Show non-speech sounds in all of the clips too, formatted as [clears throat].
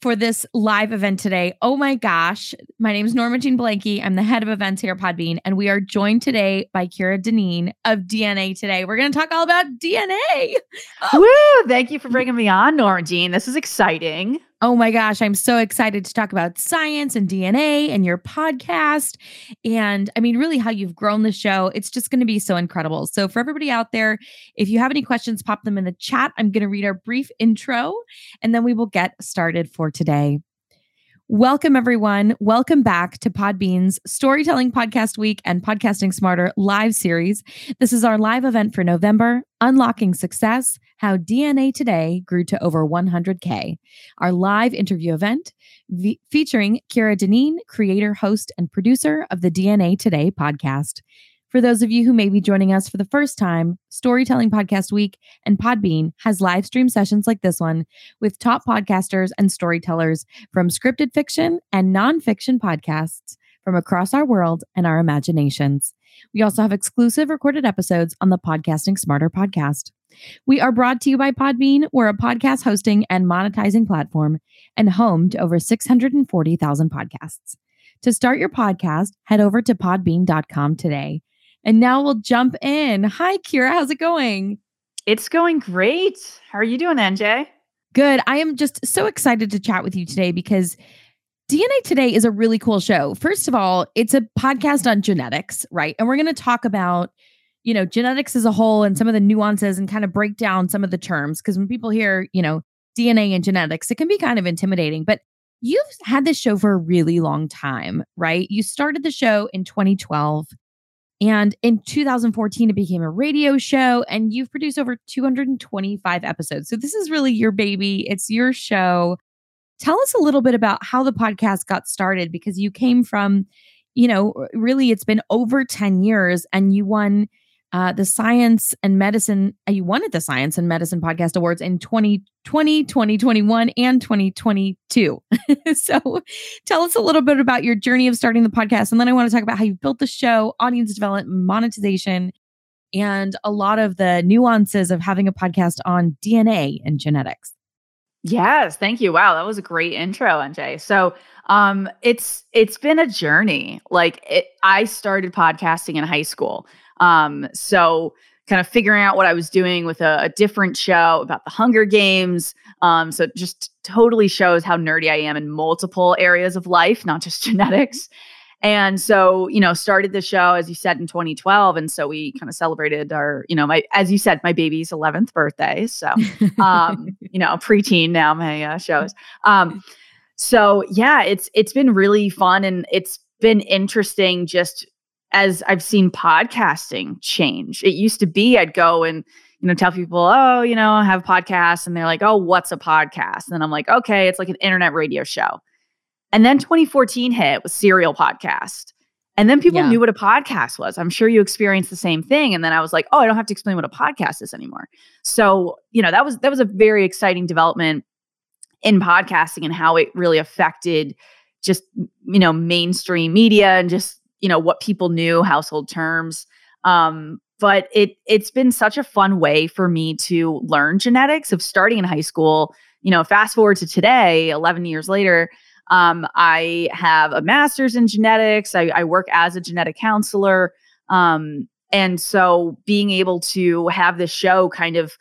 for this live event today. Oh my gosh. My name is Norma Jean Blanky. I'm the head of events here at Podbean, and we are joined today by Kira Dineen of DNA Today. We're going to talk all about DNA. [laughs] Woo! Thank you for bringing me on, Norma Jean. This is exciting. Oh my gosh, I'm so excited to talk about science and DNA and your podcast. And I mean, really, how you've grown the show. It's just going to be so incredible. So, for everybody out there, if you have any questions, pop them in the chat. I'm going to read our brief intro and then we will get started for today. Welcome, everyone. Welcome back to Podbean's Storytelling Podcast Week and Podcasting Smarter live series. This is our live event for November, Unlocking Success How DNA Today Grew to Over 100K. Our live interview event v- featuring Kira Dineen, creator, host, and producer of the DNA Today podcast. For those of you who may be joining us for the first time, Storytelling Podcast Week and Podbean has live stream sessions like this one with top podcasters and storytellers from scripted fiction and nonfiction podcasts from across our world and our imaginations. We also have exclusive recorded episodes on the Podcasting Smarter podcast. We are brought to you by Podbean. We're a podcast hosting and monetizing platform and home to over 640,000 podcasts. To start your podcast, head over to podbean.com today. And now we'll jump in. Hi, Kira. How's it going? It's going great. How are you doing, NJ? Good. I am just so excited to chat with you today because DNA Today is a really cool show. First of all, it's a podcast on genetics, right? And we're going to talk about, you know, genetics as a whole and some of the nuances and kind of break down some of the terms. Because when people hear, you know, DNA and genetics, it can be kind of intimidating. But you've had this show for a really long time, right? You started the show in 2012. And in 2014, it became a radio show, and you've produced over 225 episodes. So, this is really your baby. It's your show. Tell us a little bit about how the podcast got started because you came from, you know, really, it's been over 10 years and you won uh, the Science and Medicine, uh, you won at the Science and Medicine Podcast Awards in 2020, 2021, and 2022. [laughs] so tell us a little bit about your journey of starting the podcast. And then I want to talk about how you built the show, audience development, monetization, and a lot of the nuances of having a podcast on DNA and genetics. Yes, thank you. Wow, that was a great intro, NJ. So, um, it's it's been a journey. Like it, I started podcasting in high school. Um, so kind of figuring out what I was doing with a, a different show about the Hunger Games. Um, so it just totally shows how nerdy I am in multiple areas of life, not just [laughs] genetics. And so, you know, started the show as you said in 2012, and so we kind of celebrated our, you know, my as you said, my baby's 11th birthday. So, um, [laughs] you know, preteen now my uh, shows. Um, so yeah, it's it's been really fun, and it's been interesting just as I've seen podcasting change. It used to be I'd go and you know tell people, "Oh, you know, I have podcasts." And they're like, "Oh, what's a podcast?" And I'm like, "Okay, it's like an internet radio show." And then 2014 hit with Serial Podcast. And then people yeah. knew what a podcast was. I'm sure you experienced the same thing. And then I was like, "Oh, I don't have to explain what a podcast is anymore." So, you know, that was that was a very exciting development in podcasting and how it really affected just, you know, mainstream media and just you know what people knew household terms um, but it it's been such a fun way for me to learn genetics of starting in high school you know fast forward to today 11 years later um, i have a master's in genetics i, I work as a genetic counselor um, and so being able to have this show kind of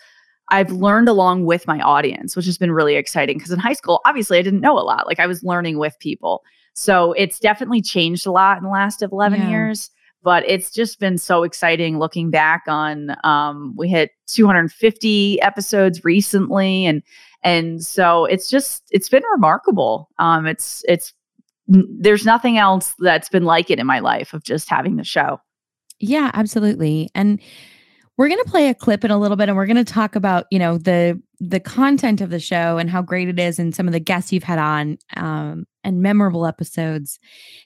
I've learned along with my audience, which has been really exciting because in high school, obviously, I didn't know a lot. Like I was learning with people. So it's definitely changed a lot in the last 11 yeah. years. But it's just been so exciting looking back on. Um, we hit 250 episodes recently, and and so it's just it's been remarkable. Um, it's it's there's nothing else that's been like it in my life of just having the show. Yeah, absolutely. And we're going to play a clip in a little bit and we're going to talk about, you know, the the content of the show and how great it is and some of the guests you've had on. Um, and memorable episodes,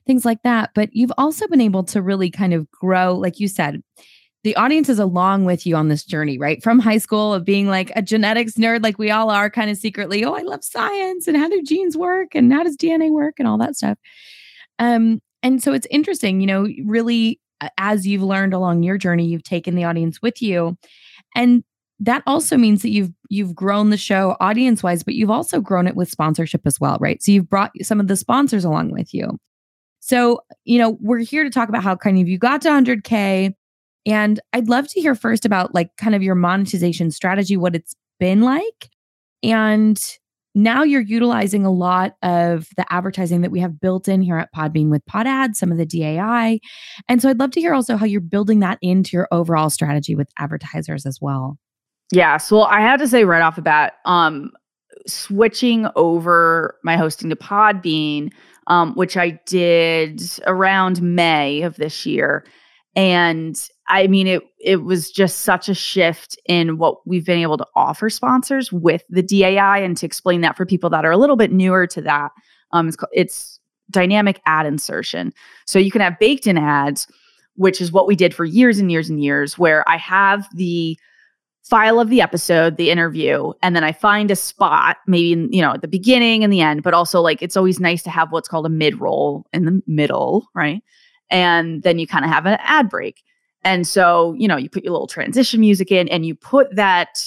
things like that. But you've also been able to really kind of grow, like you said, the audience is along with you on this journey, right? From high school of being like a genetics nerd, like we all are kind of secretly, oh, I love science and how do genes work and how does DNA work and all that stuff. Um, and so it's interesting, you know, really as you've learned along your journey, you've taken the audience with you. And that also means that you've you've grown the show audience wise but you've also grown it with sponsorship as well right so you've brought some of the sponsors along with you so you know we're here to talk about how kind of you got to 100k and I'd love to hear first about like kind of your monetization strategy, what it's been like. And now you're utilizing a lot of the advertising that we have built in here at Podbean with Pod Ads, some of the DAI. And so I'd love to hear also how you're building that into your overall strategy with advertisers as well. Yeah. So I had to say right off the bat, um, switching over my hosting to Podbean, um, which I did around May of this year. And I mean, it it was just such a shift in what we've been able to offer sponsors with the DAI, and to explain that for people that are a little bit newer to that, um, it's, it's dynamic ad insertion. So you can have baked in ads, which is what we did for years and years and years, where I have the file of the episode, the interview, and then I find a spot, maybe in, you know, at the beginning and the end, but also like it's always nice to have what's called a mid roll in the middle, right? And then you kind of have an ad break. And so, you know, you put your little transition music in and you put that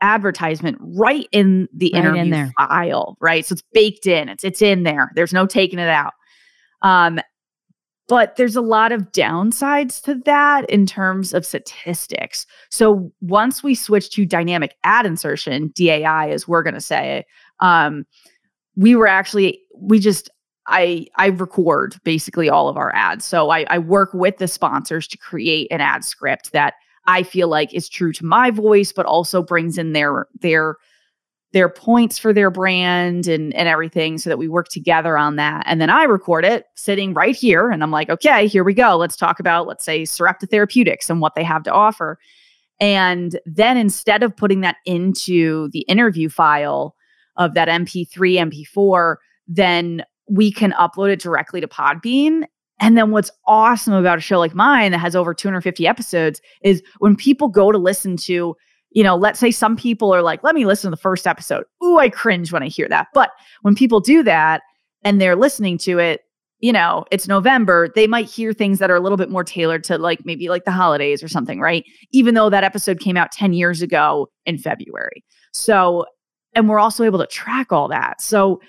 advertisement right in the right interview in there. file, right? So it's baked in. It's it's in there. There's no taking it out. Um, but there's a lot of downsides to that in terms of statistics. So once we switch to dynamic ad insertion, DAI, as we're going to say, um, we were actually we just I I record basically all of our ads. So I, I work with the sponsors to create an ad script that I feel like is true to my voice, but also brings in their their their points for their brand and and everything so that we work together on that. And then I record it sitting right here and I'm like, okay, here we go. Let's talk about let's say Sarepta Therapeutics and what they have to offer. And then instead of putting that into the interview file of that MP3, MP4, then we can upload it directly to Podbean. And then what's awesome about a show like mine that has over 250 episodes is when people go to listen to, you know, let's say some people are like, let me listen to the first episode. Ooh, I cringe when I hear that. But when people do that and they're listening to it, you know, it's November, they might hear things that are a little bit more tailored to like maybe like the holidays or something, right? Even though that episode came out 10 years ago in February. So, and we're also able to track all that. So,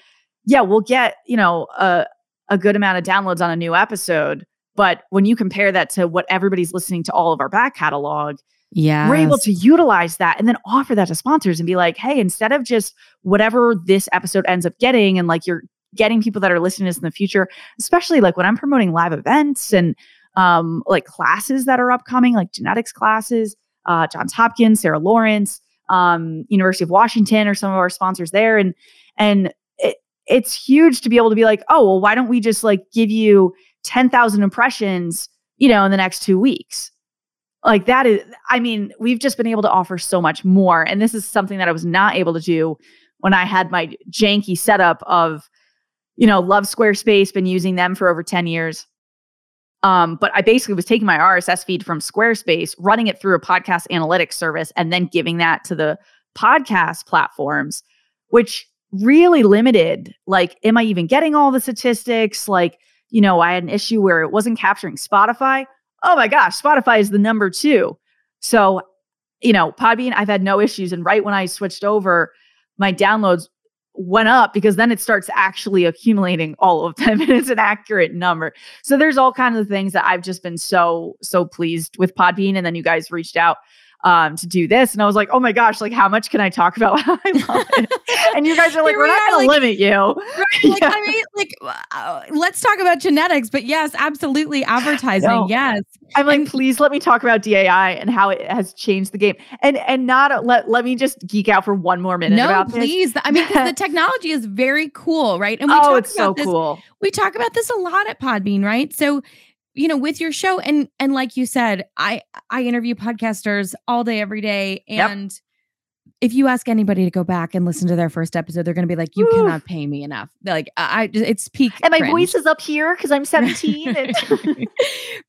yeah, we'll get, you know, a, a good amount of downloads on a new episode. But when you compare that to what everybody's listening to all of our back catalog, yeah, we're able to utilize that and then offer that to sponsors and be like, hey, instead of just whatever this episode ends up getting, and like you're getting people that are listening to this in the future, especially like when I'm promoting live events and um, like classes that are upcoming, like genetics classes, uh, Johns Hopkins, Sarah Lawrence, um, University of Washington, or some of our sponsors there, and and it's huge to be able to be like, oh, well, why don't we just like give you 10,000 impressions, you know, in the next two weeks? Like that is, I mean, we've just been able to offer so much more. And this is something that I was not able to do when I had my janky setup of, you know, love Squarespace, been using them for over 10 years. Um, but I basically was taking my RSS feed from Squarespace, running it through a podcast analytics service, and then giving that to the podcast platforms, which really limited. Like, am I even getting all the statistics? Like, you know, I had an issue where it wasn't capturing Spotify. Oh my gosh, Spotify is the number two. So, you know, Podbean, I've had no issues. And right when I switched over, my downloads went up because then it starts actually accumulating all of them [laughs] and it's an accurate number. So there's all kinds of things that I've just been so, so pleased with Podbean. And then you guys reached out um, to do this. And I was like, oh my gosh, like how much can I talk about [laughs] how I love it? and you guys are like, we're not going like, to limit you. Right? [laughs] Like, yeah. I mean, like, uh, let's talk about genetics, but yes, absolutely advertising. No. Yes. I'm like, and, please let me talk about DAI and how it has changed the game. And and not let let me just geek out for one more minute. No, about please. This. I mean, the [laughs] technology is very cool, right? And we oh, it's so this, cool. We talk about this a lot at Podbean, right? So you know with your show and and like you said i i interview podcasters all day every day and yep. if you ask anybody to go back and listen to their first episode, they're going to be like, "You Ooh. cannot pay me enough." They're like, I, it's peak, and my cringe. voice is up here because I'm 17. And- [laughs]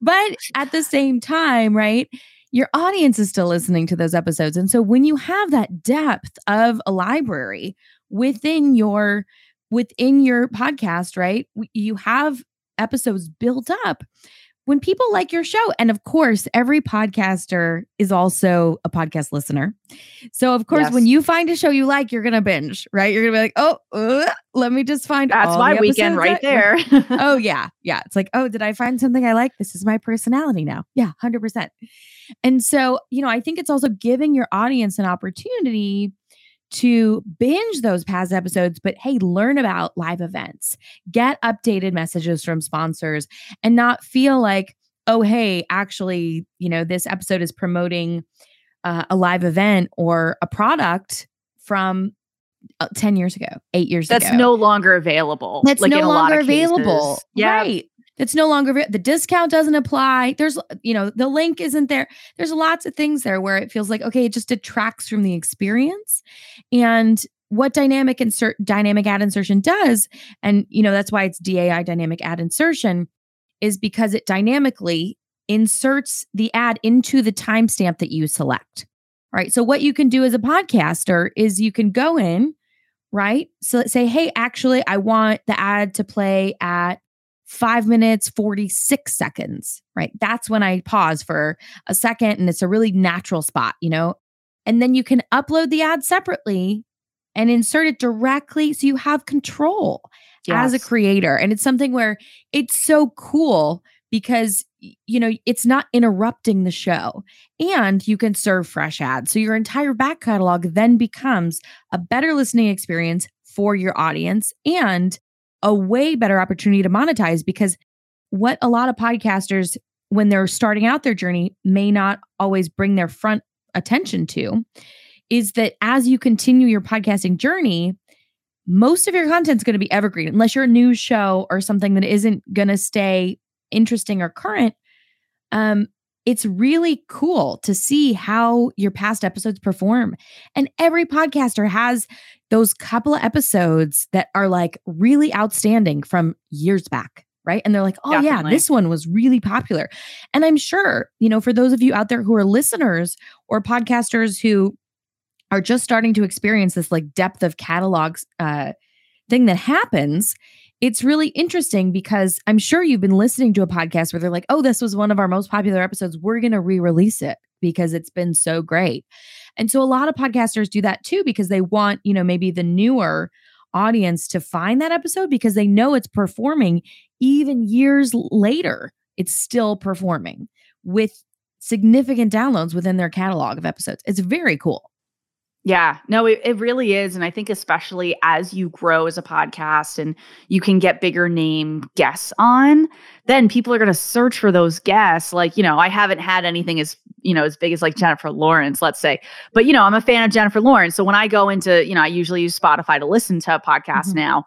but at the same time, right? Your audience is still listening to those episodes, and so when you have that depth of a library within your within your podcast, right? You have episodes built up when people like your show. And of course, every podcaster is also a podcast listener. So, of course, yes. when you find a show you like, you're going to binge, right? You're going to be like, oh, uh, let me just find That's my weekend right there. [laughs] oh, yeah. Yeah. It's like, oh, did I find something I like? This is my personality now. Yeah, 100%. And so, you know, I think it's also giving your audience an opportunity to binge those past episodes, but hey, learn about live events, get updated messages from sponsors, and not feel like, oh, hey, actually, you know, this episode is promoting uh, a live event or a product from uh, 10 years ago, eight years That's ago. That's no longer available. That's like no longer available. Yeah. Right. It's no longer the discount doesn't apply. There's you know the link isn't there. There's lots of things there where it feels like okay, it just detracts from the experience. And what dynamic insert dynamic ad insertion does, and you know that's why it's DAI dynamic ad insertion, is because it dynamically inserts the ad into the timestamp that you select. Right. So what you can do as a podcaster is you can go in, right? So let's say, hey, actually, I want the ad to play at five minutes, 46 seconds, right? That's when I pause for a second and it's a really natural spot, you know? And then you can upload the ad separately and insert it directly so you have control yes. as a creator. And it's something where it's so cool because you know it's not interrupting the show and you can serve fresh ads so your entire back catalog then becomes a better listening experience for your audience and a way better opportunity to monetize because what a lot of podcasters, when they're starting out their journey, may not always bring their front attention to is that as you continue your podcasting journey, most of your content is going to be evergreen unless you're a news show or something that isn't going to stay interesting or current. Um, it's really cool to see how your past episodes perform. And every podcaster has those couple of episodes that are like really outstanding from years back. Right. And they're like, oh, Definitely. yeah, this one was really popular. And I'm sure, you know, for those of you out there who are listeners or podcasters who are just starting to experience this like depth of catalogs uh, thing that happens, it's really interesting because I'm sure you've been listening to a podcast where they're like, oh, this was one of our most popular episodes. We're going to re release it because it's been so great. And so a lot of podcasters do that too because they want, you know, maybe the newer audience to find that episode because they know it's performing even years later. It's still performing with significant downloads within their catalog of episodes. It's very cool. Yeah, no, it, it really is. And I think, especially as you grow as a podcast and you can get bigger name guests on, then people are going to search for those guests. Like, you know, I haven't had anything as, you know, as big as like Jennifer Lawrence, let's say. But, you know, I'm a fan of Jennifer Lawrence. So when I go into, you know, I usually use Spotify to listen to podcasts mm-hmm. now.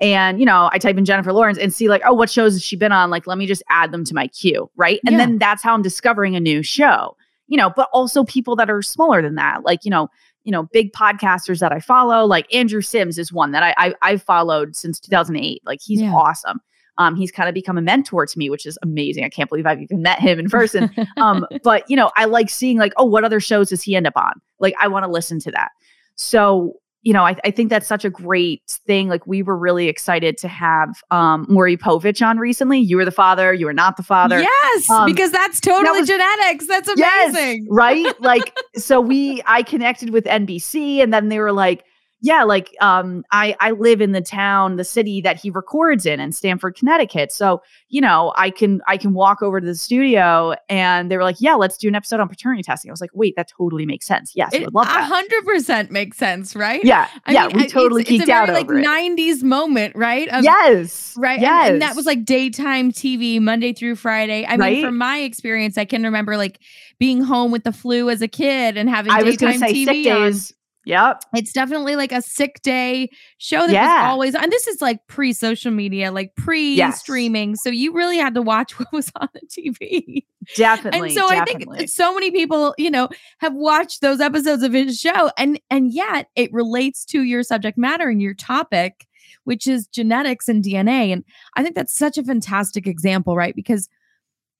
And, you know, I type in Jennifer Lawrence and see, like, oh, what shows has she been on? Like, let me just add them to my queue. Right. And yeah. then that's how I'm discovering a new show, you know, but also people that are smaller than that. Like, you know, you know, big podcasters that I follow. Like Andrew Sims is one that I, I have followed since 2008. Like he's yeah. awesome. Um, he's kind of become a mentor to me, which is amazing. I can't believe I've even met him in person. [laughs] um, but you know, I like seeing like, oh, what other shows does he end up on? Like, I want to listen to that. So you know, I, I, think that's such a great thing. Like we were really excited to have um Maury Povich on recently. You were the father, you were not the father. Yes, um, because that's totally that was, genetics. That's amazing. Yes, right? [laughs] like so we I connected with NBC and then they were like, yeah, like um, I I live in the town, the city that he records in, in Stamford, Connecticut. So you know, I can I can walk over to the studio, and they were like, yeah, let's do an episode on paternity testing. I was like, wait, that totally makes sense. Yes, I would love that. hundred percent makes sense, right? Yeah, I yeah, mean, we totally it's, geeked it's a very, out like '90s moment, right? Of, yes, right. Yes, and, and, that was like daytime TV, Monday through Friday. I right? mean, from my experience, I can remember like being home with the flu as a kid and having I daytime TV days. Yep. It's definitely like a sick day show that Yeah. was always and this is like pre-social media, like pre-streaming. So you really had to watch [laughs] what was on the TV. Definitely. and so I think so many people, you know, have watched those episodes of his show and and yet it relates to your subject matter and your topic, which is genetics and DNA. And I think that's such a fantastic example, right? Because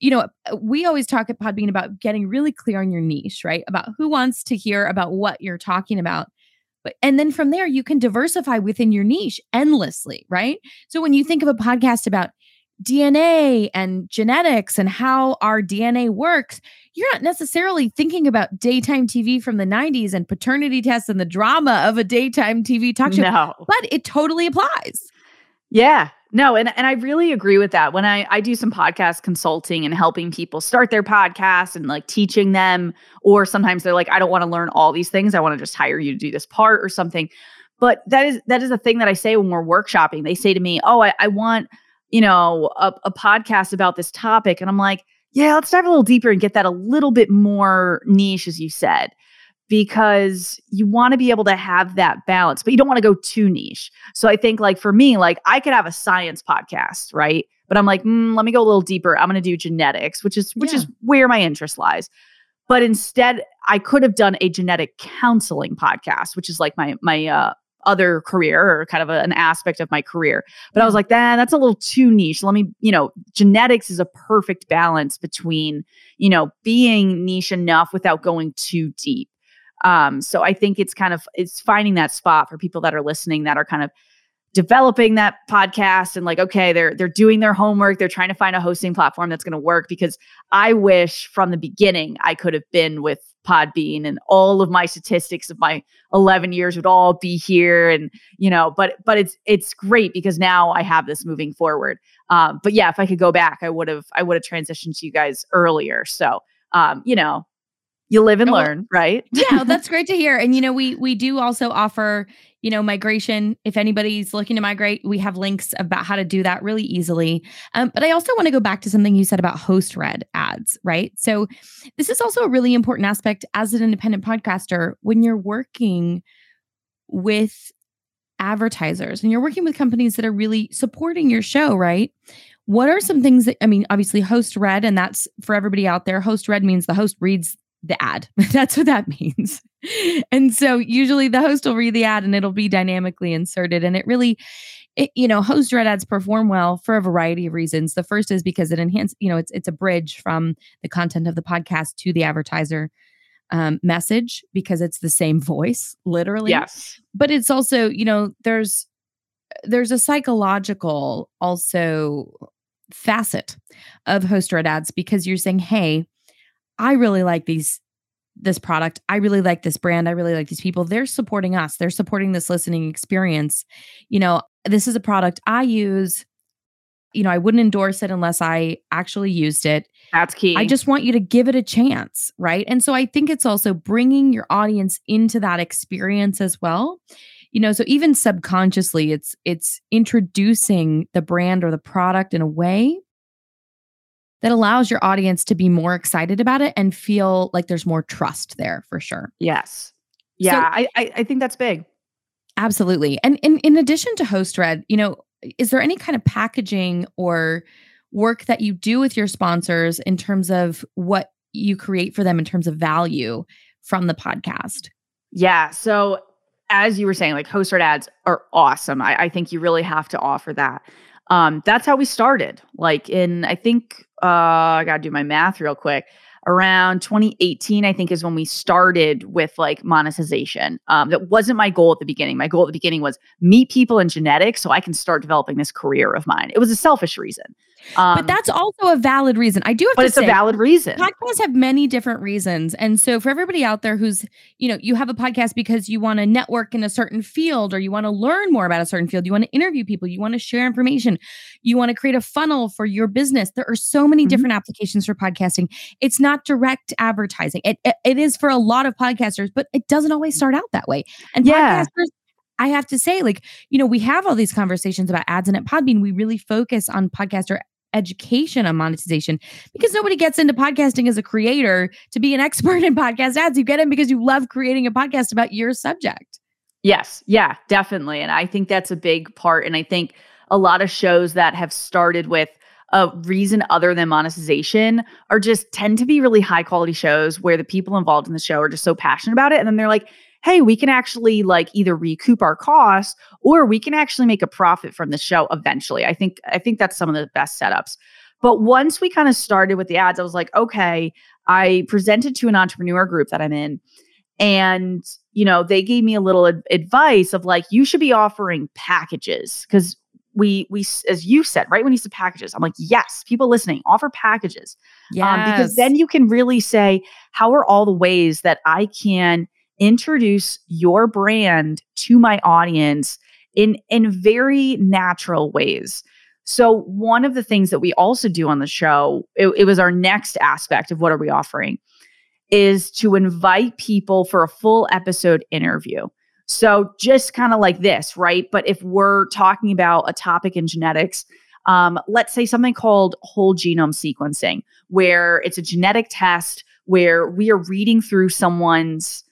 you know, uh, we always talk at Podbean about getting really clear on your niche, right? About who wants to hear about what you're talking about. But and then from there you can diversify within your niche endlessly, right? So when you think of a podcast about DNA and genetics and how our DNA works, you're not necessarily thinking about daytime TV from the 90s and paternity tests and the drama of a daytime TV talk show, no. but it totally applies. Yeah. No, and, and I really agree with that. When I, I do some podcast consulting and helping people start their podcast and like teaching them, or sometimes they're like, I don't want to learn all these things. I want to just hire you to do this part or something. But that is that is a thing that I say when we're workshopping. They say to me, Oh, I, I want, you know, a, a podcast about this topic. And I'm like, yeah, let's dive a little deeper and get that a little bit more niche, as you said because you want to be able to have that balance, but you don't want to go too niche. So I think like for me, like I could have a science podcast, right? But I'm like, mm, let me go a little deeper. I'm going to do genetics, which is which Yeah. is where my interest lies. But instead, I could have done a genetic counseling podcast, which is like my my uh, other career or kind of a- an aspect of my career. But I was like, nah, that's a little too niche. Let me, you know, genetics is a perfect balance between, you know, being niche enough without going too deep. Um, so I think it's kind of it's finding that spot for people that are listening that are kind of developing that podcast and like okay they're they're doing their homework. They're trying to find a hosting platform that's going to work because i wish from the beginning i could have been with podbean and all of my statistics of my 11 years would all be here and you know but but it's it's great because now i have this moving forward. Um but yeah if i could go back i would have i would have transitioned to you guys earlier. So um you know you live and Oh, learn right [laughs] yeah, that's great to hear. And you know, [laughs] we we do also offer, you know, migration. If anybody's looking to migrate, we have links about how to do that really easily. Um, but I also want to go back to something you said about host read ads, right? So this is also a really important aspect as an independent podcaster when you're working with advertisers and you're working with companies that are really supporting your show, right? What are some things that I mean, obviously host read, and that's for everybody out there. Host read means the host reads the ad. [laughs] That's what that means. And so usually the host will read the ad and it'll be dynamically inserted. And it really, it, you know, host read ads perform well for a variety of reasons. The first is because it enhances, you know, it's it's a bridge from the content of the podcast to the advertiser um, message because it's the same voice, literally yes but it's also you know there's there's a psychological also facet of host read ads because you're saying hey i really like these this product. I really like this brand. I really like these people. They're supporting us. They're supporting this listening experience. You know this is a product i use. You know i wouldn't endorse it unless i actually used it. That's key. I just want you to give it a chance, right? And so I think it's also bringing your audience into that experience as well. You know, so even subconsciously it's it's introducing the brand or the product in a way that allows your audience to be more excited about it and feel like there's more trust there for sure. Yes. Yeah, I, I I think that's big. Absolutely. And in, in addition to host HostRed, you know, is there any kind of packaging or work that you do with your sponsors in terms of what you create for them in terms of value from the podcast? Yeah. So as you were saying, like host read ads are awesome. I, I think you really have to offer that. Um, that's how we started. Like in, I think uh, I gotta do my math real quick. Around 2018, I think is when we started with like monetization. Um, that wasn't my goal at the beginning. My goal at the beginning was meet people in genetics so I can start developing this career of mine. It was a selfish reason. Um, but that's also a valid reason. I do have but to it's say, a valid reason. podcasts have many different reasons and so for everybody out there who's you know you have a podcast because you want to network in a certain field or you want to learn more about a certain field you want to interview people you want to share information you want to create a funnel for your business there are so many Mhm. different applications for podcasting it's not direct advertising it, it, it is for a lot of podcasters but it doesn't always start out that way and Yeah. podcasters I have to say, like, you know, we have all these conversations about ads, and at Podbean, we really focus on podcaster education on monetization because nobody gets into podcasting as a creator to be an expert in podcast ads. You get in because you love creating a podcast about your subject. Yes. Yeah, definitely. And I think that's a big part. And I think a lot of shows that have started with a reason other than monetization are just tend to be really high quality shows where the people involved in the show are just so passionate about it. And then they're like, hey, we can actually like either recoup our costs or we can actually make a profit from the show eventually. I think I think that's some of the best setups. But once we kind of started with the ads, I was like, okay, I presented to an entrepreneur group that I'm in and you know, they gave me a little ad- advice of like you should be offering packages cuz we we as you said right when you said packages i'm like yes people listening offer packages yes. um, because then you can really say how are all the ways that i can introduce your brand to my audience in in very natural ways so one of the things that we also do on the show it, it was our next aspect of what are we offering is to invite people for a full episode interview so just kind of like this, right? But if we're talking about a topic in genetics, um, let's say something called whole genome sequencing, where it's a genetic test where we are reading through someone's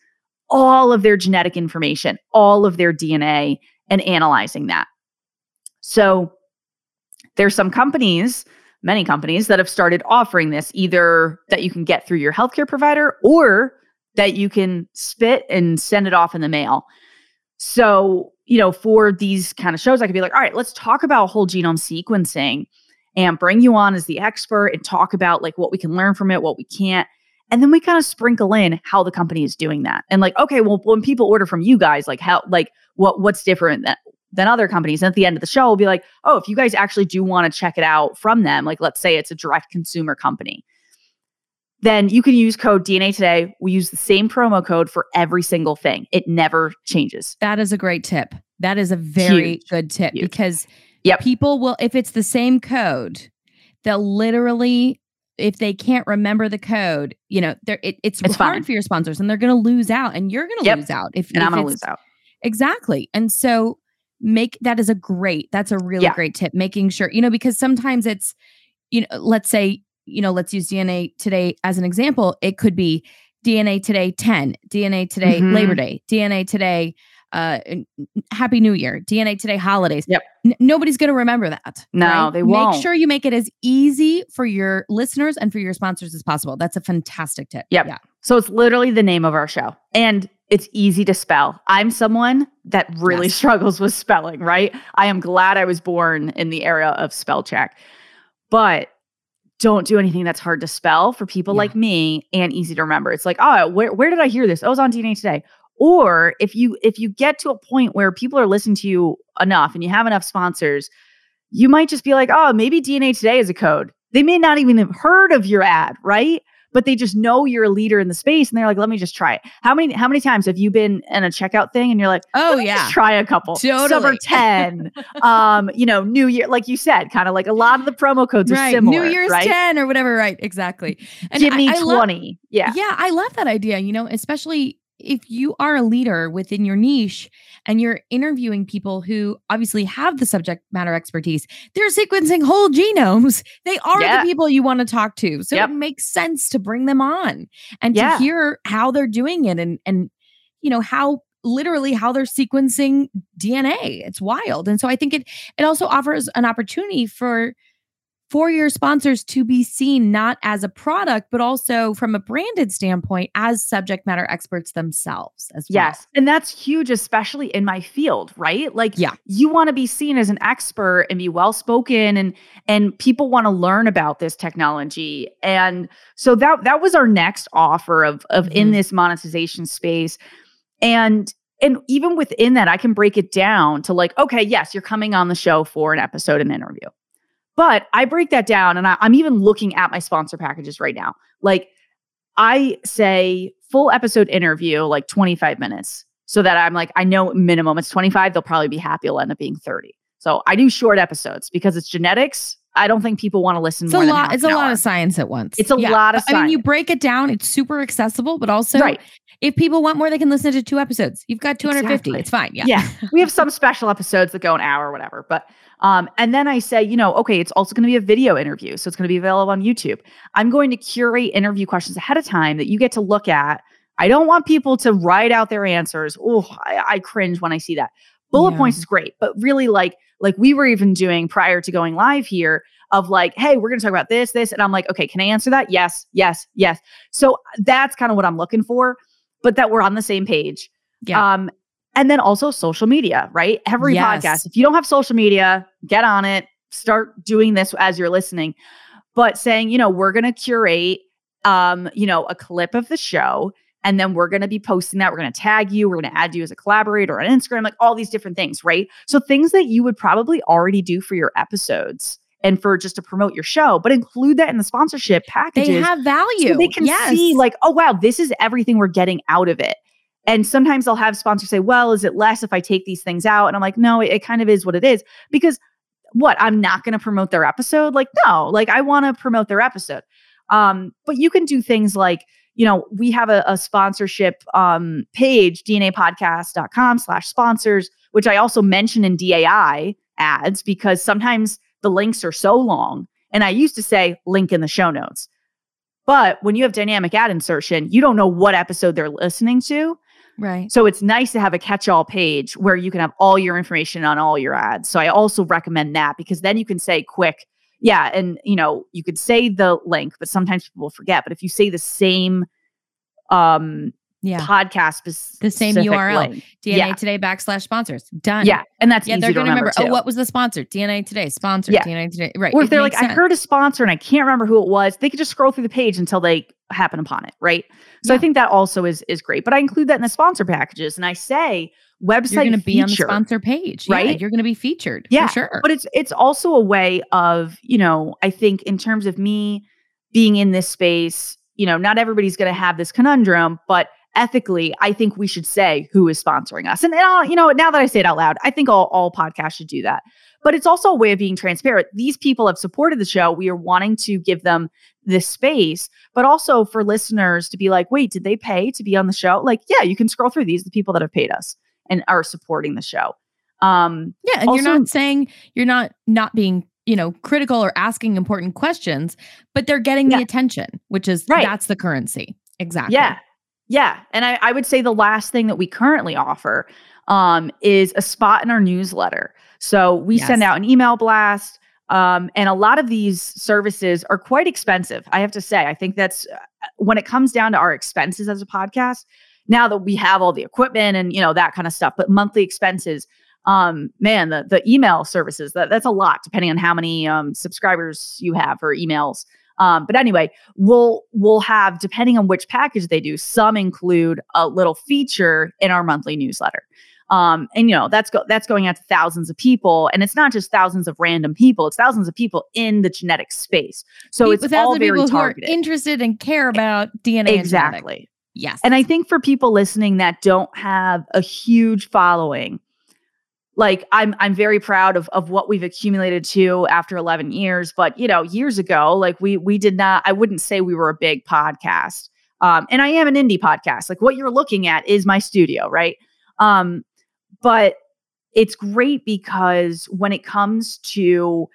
all of their genetic information, all of their DNA, and analyzing that. So there's some companies, many companies that have started offering this, either that you can get through your healthcare provider or that you can spit and send it off in the mail. So, you know, for these kind of shows, I could be like, all right, let's talk about whole genome sequencing and bring you on as the expert and talk about like what we can learn from it, what we can't. And then we kind of sprinkle in how the company is doing that. And like, okay, well, when people order from you guys, like how, like what, what's different than, than other companies. And at the end of the show, we'll be like, oh, if you guys actually do want to check it out from them, like let's say it's a direct consumer company, then you can use code DNA today. We use the same promo code for every single thing. It never changes. That is a great tip. That is a very Huge. good tip Huge. because yep. people will, if it's the same code, they'll literally, if they can't remember the code, you know, they it, it's, it's hard fine. for your sponsors and they're going to lose out and you're going to yep. lose out. If, and if I'm going to lose out. Exactly. And so make that is a great, that's a really yeah. great tip, making sure, you know, because sometimes it's, you know, let's say you know, let's use DNA today as an example. It could be DNA today 10, DNA today mm-hmm. Labor Day, DNA today uh happy new year dna today holidays yep N- nobody's going to remember that no right? they won't make sure you make it as easy for your listeners and for your sponsors as possible that's a fantastic tip yep. yeah so it's literally the name of our show and it's easy to spell i'm someone that really yes. struggles with spelling right i am glad i was born in the era of spell check but don't do anything that's hard to spell for people yeah. like me and easy to remember. It's like, oh, where, where did I hear this? Oh, was on DNA today. Or if you if you get to a point where people are listening to you enough and you have enough sponsors, you might just be like, oh, maybe DNA today is a code. They may not even have heard of your ad, right? but they just know you're a leader in the space and they're like, let me just try it. How many how many times have you been in a checkout thing and you're like, oh yeah, try a couple. Totally. Summer 10. [laughs] um, you know, New Year, like you said, kind of like a lot of the promo codes right. are similar. New Year's right? 10 or whatever, right? Exactly. And Give me I, I 20. Love, yeah. Yeah, I love that idea, you know, especially if you are a leader within your niche and you're interviewing people who obviously have the subject matter expertise, they're sequencing whole genomes. [laughs] They are yeah. the people you want to talk to. So yep. it makes sense to bring them on and yeah. to hear how they're doing it and and you know how literally how they're sequencing DNA. It's wild. And so I think it it also offers an opportunity for for your sponsors to be seen not as a product, but also from a branded standpoint as subject matter experts themselves as well. Yes. And that's huge, especially in my field, right? Like yeah. you want to be seen as an expert and be well spoken and and people want to learn about this technology. And so that that was our next offer of of mm-hmm. in this monetization space. And and even within that, I can break it down to like, okay, yes, you're coming on the show for an episode, an interview. But I break that down and I, I'm even looking at my sponsor packages right now. Like I say full episode interview, like 25 minutes, so that I'm like, I know minimum it's 25. They'll probably be happy. It'll end up being 30. So I do short episodes because it's genetics. I don't think people want to listen. It's more a lot. It's a lot of science at once. It's a lot of I mean, you break it down. It's super accessible, but also right. if people want more, they can listen to two episodes. You've got 250. Exactly. It's fine. Yeah. Yeah. [laughs] we have some special episodes that go an hour or whatever. But um, and then I say, you know, okay, it's also going to be a video interview. So it's going to be available on YouTube. I'm going to curate interview questions ahead of time that you get to look at. I don't want people to write out their answers. Oh, I, I cringe when I see that. Bullet Yeah. points is great, but really like like we were even doing prior to going live here of like, hey, we're going to talk about this, this, and I'm like, okay, can I answer that? Yes, yes, yes. So that's kind of what I'm looking for, but that we're on the same page. Yeah. Um, and then also social media, right? Every Yes. podcast. If you don't have social media, get on it. Start doing this as you're listening. But saying, you know, we're gonna curate um, you know, a clip of the show, and then we're gonna be posting that. We're gonna tag you, we're gonna add you as a collaborator on Instagram, like all these different things, right? So things that you would probably already do for your episodes and for just to promote your show, but include that in the sponsorship packages they have value. so they can yes. see like oh wow this is everything we're getting out of it and sometimes i'll have sponsors say well is it less if i take these things out and i'm like no it, it kind of is what it is because what i'm not going to promote their episode like no like i want to promote their episode um but you can do things like you know we have a, a sponsorship um page dnapodcast.com slash sponsors which i also mention in dai ads because sometimes the links are so long and i used to say link in the show notes but when you have dynamic ad insertion, you don't know what episode they're listening to. right. So it's nice to have a catch all page where you can have all your information on all your ads. So I also recommend that because then you can say quick, yeah. And, you know, you could say the link, but sometimes people forget. But if you say the same um Yeah. podcast, The same URL. link- DNA yeah. today backslash sponsors. Done. Yeah. And that's Yeah, they're to remember. remember. Oh, what was the sponsor? DNA today sponsor. Yeah. DNA today. Right. Or if It they're like, makes I heard a sponsor and I can't remember who it was, they could just scroll through the page until they happen upon it, right? So I think that also is is great. But I include that in the sponsor packages, and I say website you're going to be on the sponsor page, Yeah, right? you're going to be featured. Yeah, for sure. But it's it's also a way of you know I think in terms of me being in this space, you know, not everybody's going to have this conundrum, but ethically, I think we should say who is sponsoring us. And, and I'll- you know, now that I say it out loud, I think all, all podcasts should do that. But it's also a way of being transparent. These people have supported the show. We are wanting to give them this space, but also for listeners to be like, wait, did they pay to be on the show? Like, yeah, you can scroll through these, the people that have paid us and are supporting the show. Um, yeah, and you're not saying you're not not being you know critical or asking important questions, but they're getting Yeah. the attention, which is Right. that's the currency. Exactly. Yeah. Yeah. And I, I would say the last thing that we currently offer um, is a spot in our newsletter. So we send out an email blast. Um, and a lot of these services are quite expensive. I have to say, I think that's uh, when it comes down to our expenses as a podcast. Now that we have all the equipment and you know that kind of stuff, but monthly expenses, um, man, the the email services that that's a lot depending on how many um, subscribers you have or emails. Um, but anyway, we'll we'll have depending on which package they do. Some include a little feature in our monthly newsletter. Um, and you know that's go- that's going out to thousands of people, and it's not just thousands of random people; it's thousands of people in the genetic space. So Pe- it's thousands all of very people targeted. who are interested and care about DNA. exactly. Yes. And I think for people listening that don't have a huge following, like I'm I'm very proud of of what we've accumulated to after 11 years, but you know, years ago, like we we did not I wouldn't say we were a big podcast. Um and I am an indie podcast. Like what you're looking at is my studio, right? Um but it's great because when it comes to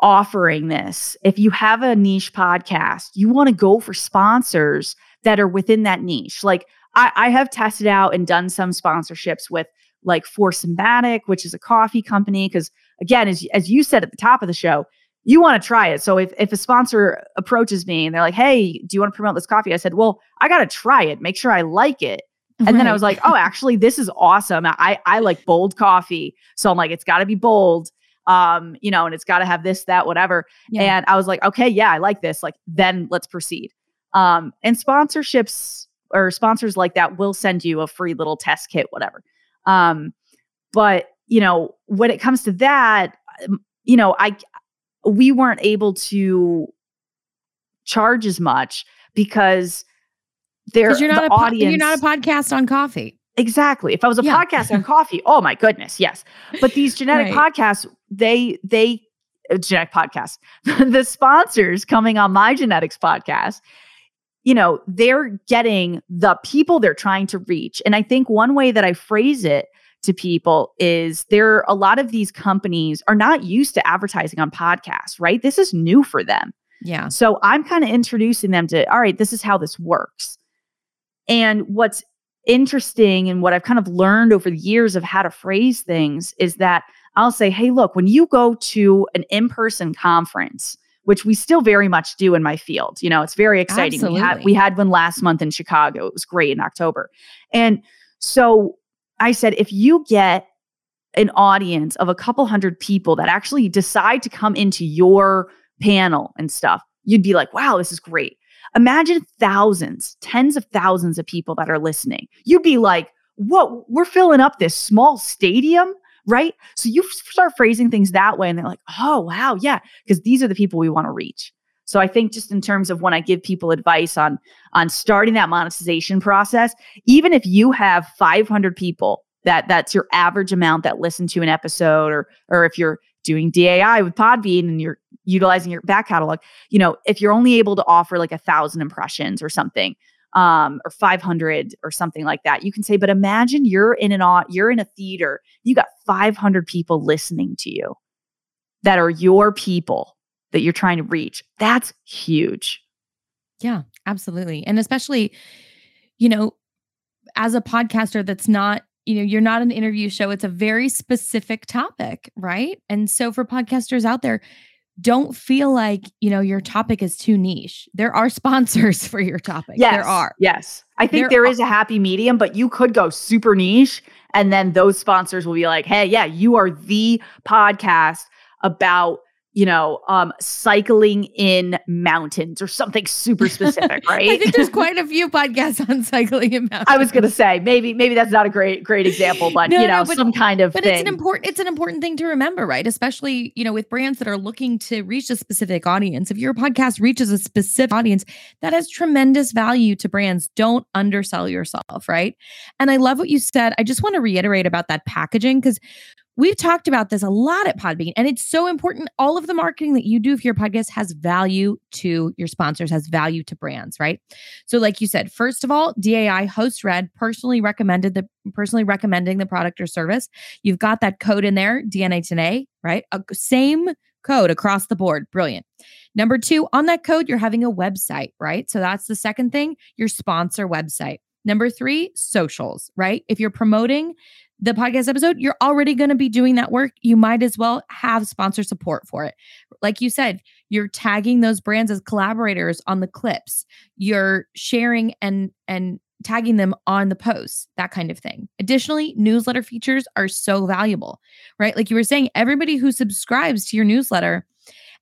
offering this, if you have a niche podcast, you want to go for sponsors that are within that niche. Like I, I have tested out and done some sponsorships with like Four Sigmatic, which is a coffee company. Because again, as, as you said at the top of the show, you want to try it. So if, if a sponsor approaches me and they're like, hey, do you want to promote this coffee? I said, well, I got to try it, make sure I like it. And then I was like, oh, actually, this is awesome. I, I like bold coffee. So I'm like, it's got to be bold. Um, you know, and it's got to have this, that, whatever. Yeah. And I was like, okay, yeah, I like this. Like, then let's proceed. Um, and sponsorships or sponsors like that will send you a free little test kit, whatever. Um, but you know, when it comes to that, um, you know, I we weren't able to charge as much because there you're not the a po- audience you're not a podcast on coffee. Exactly. If I was a Yeah. podcast on coffee, oh my goodness, yes. But these [laughs] genetic Right. podcasts, they they uh, genetic podcast, [laughs] the sponsors coming on my genetics podcast, you know, they're getting the people they're trying to reach. And I think one way that I phrase it to people is there a lot of these companies are not used to advertising on podcasts, right? This is new for them. Yeah. So I'm kind of introducing them to, all right, this is how this works. And what's interesting and what I've kind of learned over the years of how to phrase things is that I'll say, hey, look, when you go to an in person conference, which we still very much do in my field, you know, it's very exciting. Absolutely. We had we had one last month in Chicago. It was great in October. And so I said, if you get an audience of a couple hundred people that actually decide to come into your panel and stuff, you'd be like, wow, this is great. Imagine thousands, tens of thousands of people that are listening. You'd be like, what? We're filling up this small stadium, right? So you start phrasing things that way, and they're like, oh, wow, yeah, because these are the people we want to reach. So I think just in terms of when I give people advice on on starting that monetization process, even if you have 500 people that that's your average amount that listen to an episode or or if you're doing DAI with Podbean and you're utilizing your back catalog, you know, if you're only able to offer like a thousand impressions or something, um, or 500 or something like that, you can say, but imagine you're in an you're in a theater, you got 500 people listening to you that are your people that you're trying to reach. That's huge. Yeah, absolutely. And especially, you know, as a podcaster that's not you know, you're not an interview show. It's a very specific topic, right? And so for podcasters out there, don't feel like, you know, your topic is too niche. There are [laughs] sponsors for your topic. Yes, there are. Yes. I think there, there is a happy medium, but you could go super niche and then those sponsors will be like, "Hey, yeah, you are the podcast about you know, um, cycling in mountains or something super specific, [laughs] right? I think there's quite a [laughs] few podcasts on cycling in mountains. I was gonna say maybe maybe that's not a great great example, but no, you know, no, but, some kind of but thing. it's an important it's an important thing to remember, right? Especially you know with brands that are looking to reach a specific audience. If your podcast reaches a specific audience, that has tremendous value to brands. Don't undersell yourself, right? And I love what you said. I just want to reiterate about that packaging because We've talked about this a lot at Podbean, and it's so important. All of the marketing that you do for your podcast has value to your sponsors, has value to brands, right? So, like you said, first of all, DAI host read personally recommended the personally recommending the product or service. You've got that code in there, DNA today, right? A, same code across the board. Brilliant. Number two, on that code, you're having a website, right? So that's the second thing, your sponsor website. Number three, socials, right? If you're promoting the podcast episode, you're already going to be doing that work. You might as well have sponsor support for it. Like you said, you're tagging those brands as collaborators on the clips. You're sharing and and tagging them on the posts, that kind of thing. Additionally, newsletter features are so valuable, right? Like you were saying, everybody who subscribes to your newsletter,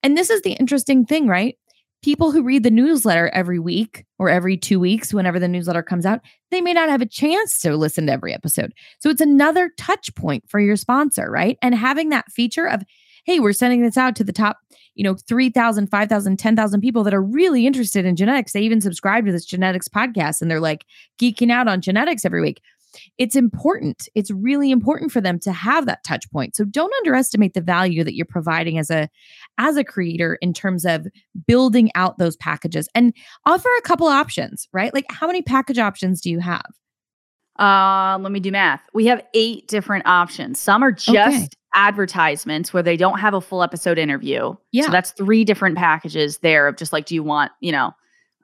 and this is the interesting thing, right? People who read the newsletter every week or every two weeks, whenever the newsletter comes out, they may not have a chance to listen to every episode. So it's another touch point for your sponsor, right? And having that feature of, hey, we're sending this out to the top, you know, 3,000, 5,000, 10,000 people that are really interested in genetics. They even subscribe to this genetics podcast and they're like geeking out on genetics every week it's important. It's really important for them to have that touch point. So don't underestimate the value that you're providing as a as a creator in terms of building out those packages and offer a couple options, right? Like how many package options do you have? Uh, let me do math. We have eight different options. Some are just okay. advertisements where they don't have a full episode interview. Yeah. So that's three different packages there of just like, do you want, you know,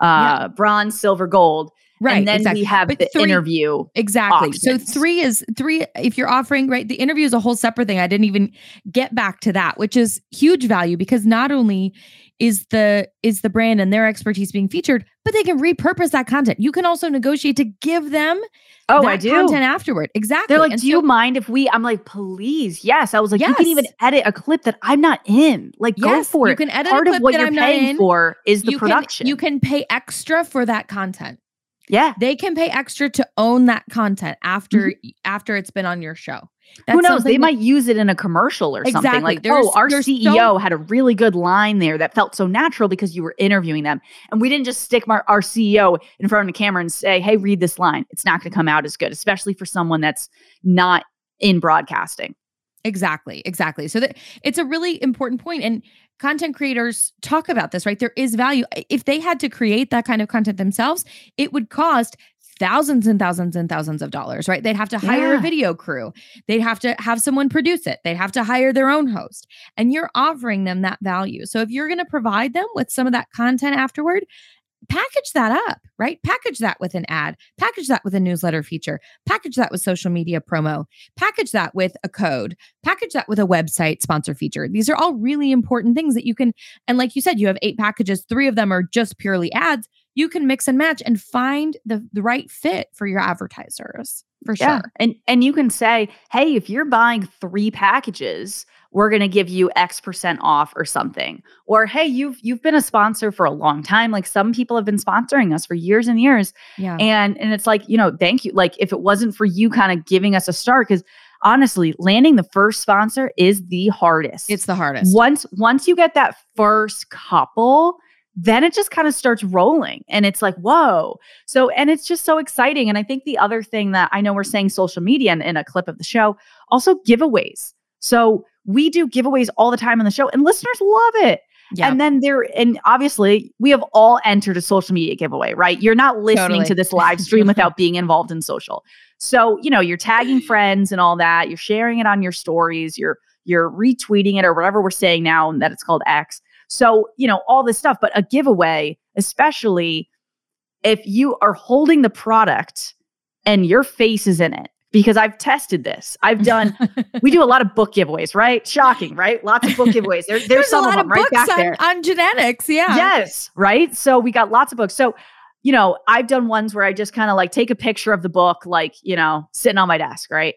uh, yeah. bronze, silver, gold. Right. And then exactly. we have but the three, interview. Exactly. Options. So three is three. If you're offering, right, the interview is a whole separate thing. I didn't even get back to that, which is huge value because not only is the is the brand and their expertise being featured, but they can repurpose that content. You can also negotiate to give them oh, I do content afterward. Exactly. They're like, and do so, you mind if we? I'm like, please, yes. I was like, yes. you can even edit a clip that I'm not in. Like, yes, go for you it. You can edit part of what you're I'm paying for is the you production. Can, you can pay extra for that content. Yeah. They can pay extra to own that content after mm-hmm. after it's been on your show. That's Who knows? They that, might use it in a commercial or exactly. something. Like, there's, oh, our CEO so, had a really good line there that felt so natural because you were interviewing them. And we didn't just stick our, our CEO in front of the camera and say, hey, read this line. It's not going to come out as good, especially for someone that's not in broadcasting. Exactly, exactly. So that it's a really important point and content creators talk about this, right? There is value. If they had to create that kind of content themselves, it would cost thousands and thousands and thousands of dollars, right? They'd have to hire Yeah. a video crew. They'd have to have someone produce it. They'd have to hire their own host. And you're offering them that value. So if you're going to provide them with some of that content afterward, package that up, right? Package that with an ad, package that with a newsletter feature, package that with social media promo, package that with a code, package that with a website sponsor feature. These are all really important things that you can, and like you said, you have eight packages, three of them are just purely ads. You can mix and match and find the, the right fit for your advertisers for Yeah. sure. And and you can say, hey, if you're buying three packages, we're gonna give you X percent off or something. Or hey, you've you've been a sponsor for a long time. Like some people have been sponsoring us for years and years. Yeah. And and it's like, you know, thank you. Like if it wasn't for you kind of giving us a start, because honestly, landing the first sponsor is the hardest. it's the hardest. once once you get that first couple then it just kind of starts rolling and it's like whoa so and it's just so exciting and i think the other thing that i know we're saying social media in, in a clip of the show also giveaways so we do giveaways all the time on the show and listeners love it Yeah. and then there and obviously we have all entered a social media giveaway right you're not listening Totally. to this live stream [laughs] without being involved in social so you know you're tagging [clears throat] friends and all that you're sharing it on your stories you're you're retweeting it or whatever we're saying now and that it's called X. So, you know, all this stuff, but a giveaway, especially if you are holding the product and your face is in it. Because I've tested this. I've done, [laughs] we do a lot of book giveaways, right? Shocking, right? Lots of book [laughs] giveaways. There, there's, There's a some lot of them right books back on, there. on genetics. Yeah. Yes, right. So we got lots of books. So, you know, I've done ones where I just kind of like take a picture of the book, like, you know, sitting on my desk, right?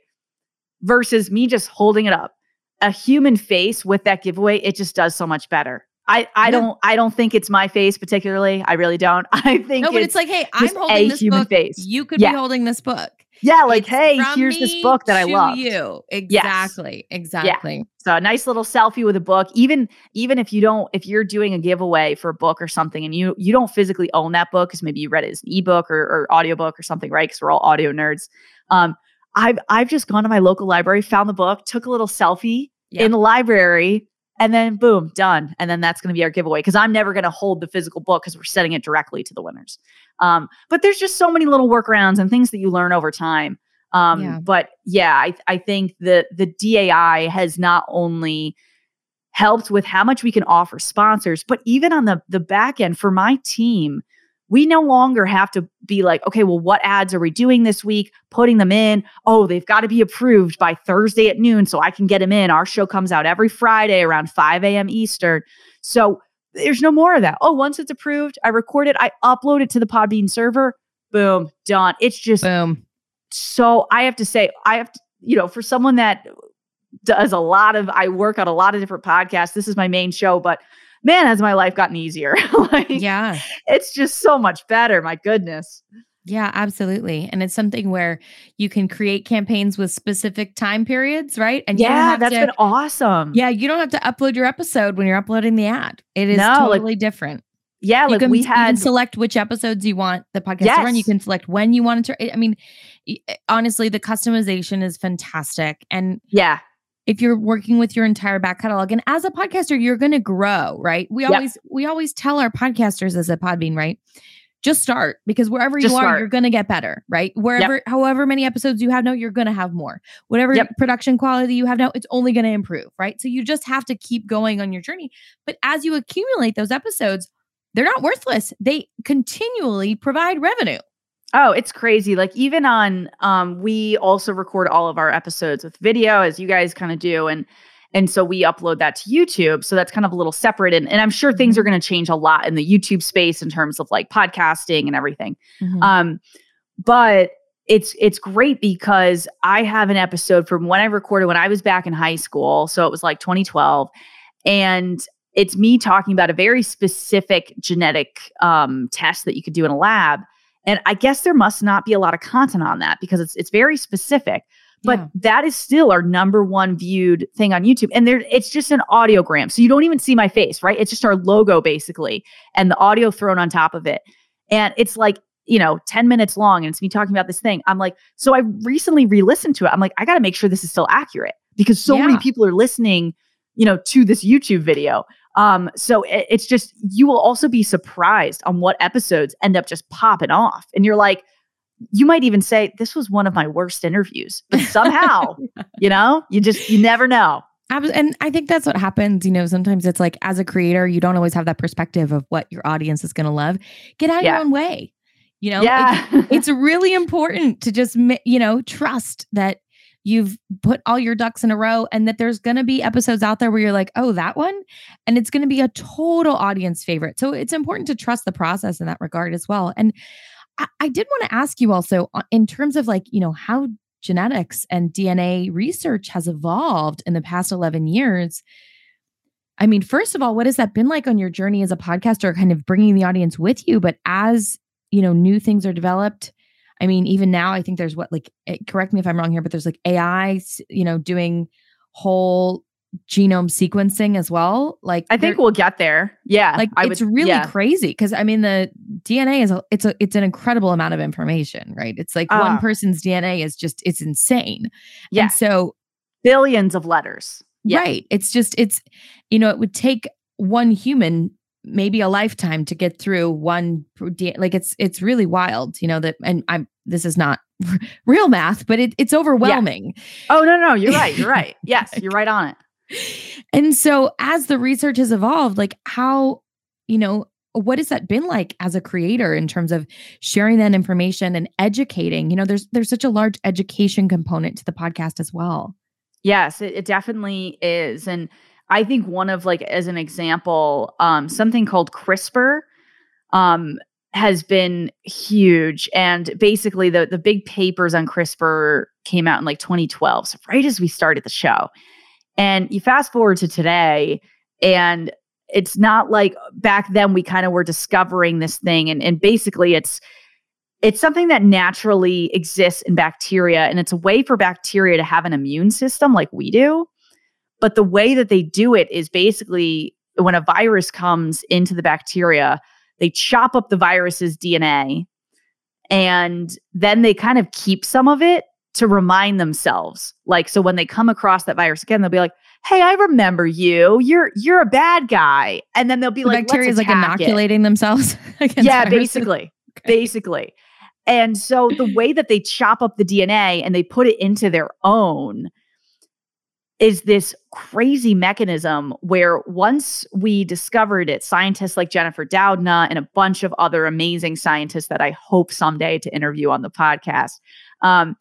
Versus me just holding it up. A human face with that giveaway, it just does so much better. I, I don't I don't think it's my face particularly. I really don't. [laughs] I think No, but it's, it's like, hey, I'm holding this human book. face. You could Yeah. be holding this book. Yeah, like, It's hey, here's this book that I love. You exactly, exactly. So a nice little selfie with a book. Even even if you don't, if you're doing a giveaway for a book or something, and you you don't physically own that book, because maybe you read it as an ebook or, or audiobook or something, right? Because we're all audio nerds. Um, I've I've just gone to my local library, found the book, took a little selfie Yeah. in the library, and then boom, done. And then that's going to be our giveaway because I'm never going to hold the physical book because we're sending it directly to the winners. Um, but there's just so many little workarounds and things that you learn over time. Um, Yeah. But yeah, I, I think the the DAI has not only helped with how much we can offer sponsors, but even on the the back end for my team, we no longer have to be like, okay, well, what ads are we doing this week? Putting them in. Oh, they've got to be approved by Thursday at noon so I can get them in. Our show comes out every Friday around 5 a.m. Eastern. So there's no more of that. Oh, once it's approved, I record it, I upload it to the Podbean server. Boom, done. It's just Boom. so I have to say, I have to, you know, for someone that does a lot of, I work on a lot of different podcasts. This is my main show, but man, has my life gotten easier. [laughs] like, Yeah. it's just so much better. My goodness. Yeah, absolutely. And it's something where you can create campaigns with specific time periods, right? And yeah, that's to, been awesome. Yeah, you don't have to upload your episode when you're uploading the ad. It is No, like, totally different. yeah. you Like can, we you can select which episodes you want the podcast to run. You can select when you want it to. I mean, eh, honestly, the customization is fantastic. And yeah, if you're working with your entire back catalog, and as a podcaster, you're going to grow, right? We Yep. always we always tell our podcasters as a Podbean, right? Just start because wherever Just you are, start. you're going to get better, right? Wherever, however many episodes you have now, you're going to have more. Whatever Yep. production quality you have now, it's only going to improve, right? So you just have to keep going on your journey. But as you accumulate those episodes, they're not worthless. They continually provide revenue. Oh, it's crazy. Like even on um we also record all of our episodes with video as you guys kind of do and and so we upload that to YouTube. So that's kind of a little separate and, and I'm sure things Mm-hmm. are going to change a lot in the YouTube space in terms of like podcasting and everything. Mhm. Um but it's it's great because I have an episode from when I recorded when I was back in high school. So it was like 2012 and it's me talking about a very specific genetic um, test that you could do in a lab. And I guess there must not be a lot of content on that because it's it's very specific. But Yeah. that is still our number one viewed thing on YouTube. And there it's just an audiogram. So you don't even see my face, right? It's just our logo basically and the audio thrown on top of it. And it's like, you know, 10 minutes long and it's me talking about this thing. I'm like, so I recently re-listened to it. I'm like, I got to make sure this is still accurate because so Yeah. many people are listening, you know, to this YouTube video. Um, so it- it's just you will also be surprised on what episodes end up just popping off. And you're like, you might even say, This was one of my worst interviews. But somehow, [laughs] you know, you just you never know. And I think that's what happens. You know, sometimes it's like as a creator, you don't always have that perspective of what your audience is going to love. Get out of Yeah. your own way. You know, It- it's really [laughs] important to just, you know, trust that you've put all your ducks in a row and that there's going to be episodes out there where you're like, oh, that one. And it's going to be a total audience favorite. So it's important to trust the process in that regard as well. And I, I did want to ask you also, uh, in terms of like, you know, how genetics and DNA research has evolved in the past 11 years. I mean, first of all, what has that been like on your journey as a podcaster, kind of bringing the audience with you? But as you know, new things are developed. I mean, even now, I think there's what like, eh, correct me if I'm wrong here, but there's like AI, you know, doing whole genome sequencing as well. Like, I think we'll get there. Yeah. like I it's would- really yeah. crazy because I mean the DNA is a, it's a it's an incredible amount of information, right? It's like one Ah. person's DNA is just it's insane. Yeah. And so billions of letters. Yeah. right, it's just it's you know it would take one human maybe a lifetime to get through one like it's it's really wild, you know that and I'm this is not [laughs] real math, but it, it's overwhelming. Oh no, no, you're right. You're right. [laughs] Yes, you're right on it. And so as the research has evolved, like how, you know, what has that been like as a creator in terms of sharing that information and educating? You know, there's there's such a large education component to the podcast as well. Yes, it, it definitely is. And I think one of like as an example, um, something called CRISPR um has been huge. And basically the the big papers on CRISPR came out in like 2012. So right as we started the show. And you fast forward to today, and it's not like back then we kind of were discovering this thing. And, and basically it's it's something that naturally exists in bacteria and it's a way for bacteria to have an immune system like we do but the way that they do it is basically when a virus comes into the bacteria they chop up the virus's dna and then they kind of keep some of it to remind themselves like so when they come across that virus again they'll be like hey i remember you you're you're a bad guy and then they'll be The like bacteria is like attack it." inoculating themselves. [laughs] against yeah viruses. [laughs] basically basically and so the way that they chop up the dna and they put it into their own is this crazy mechanism where once we discovered it scientists like jennifer doudna and a bunch of other amazing scientists that i hope someday to interview on the podcast um,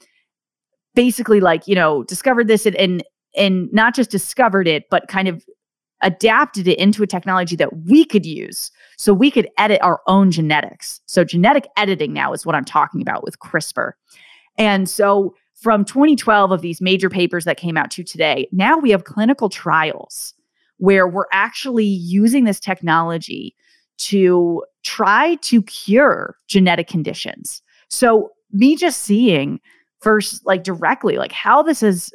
basically like you know discovered this and, and and not just discovered it but kind of adapted it into a technology that we could use so we could edit our own genetics. So genetic editing now is what I'm talking about with CRISPR. And so from 2012 of these major papers that came out to today, now we have clinical trials where we're actually using this technology to try to cure genetic conditions. So me just seeing first like directly like how this has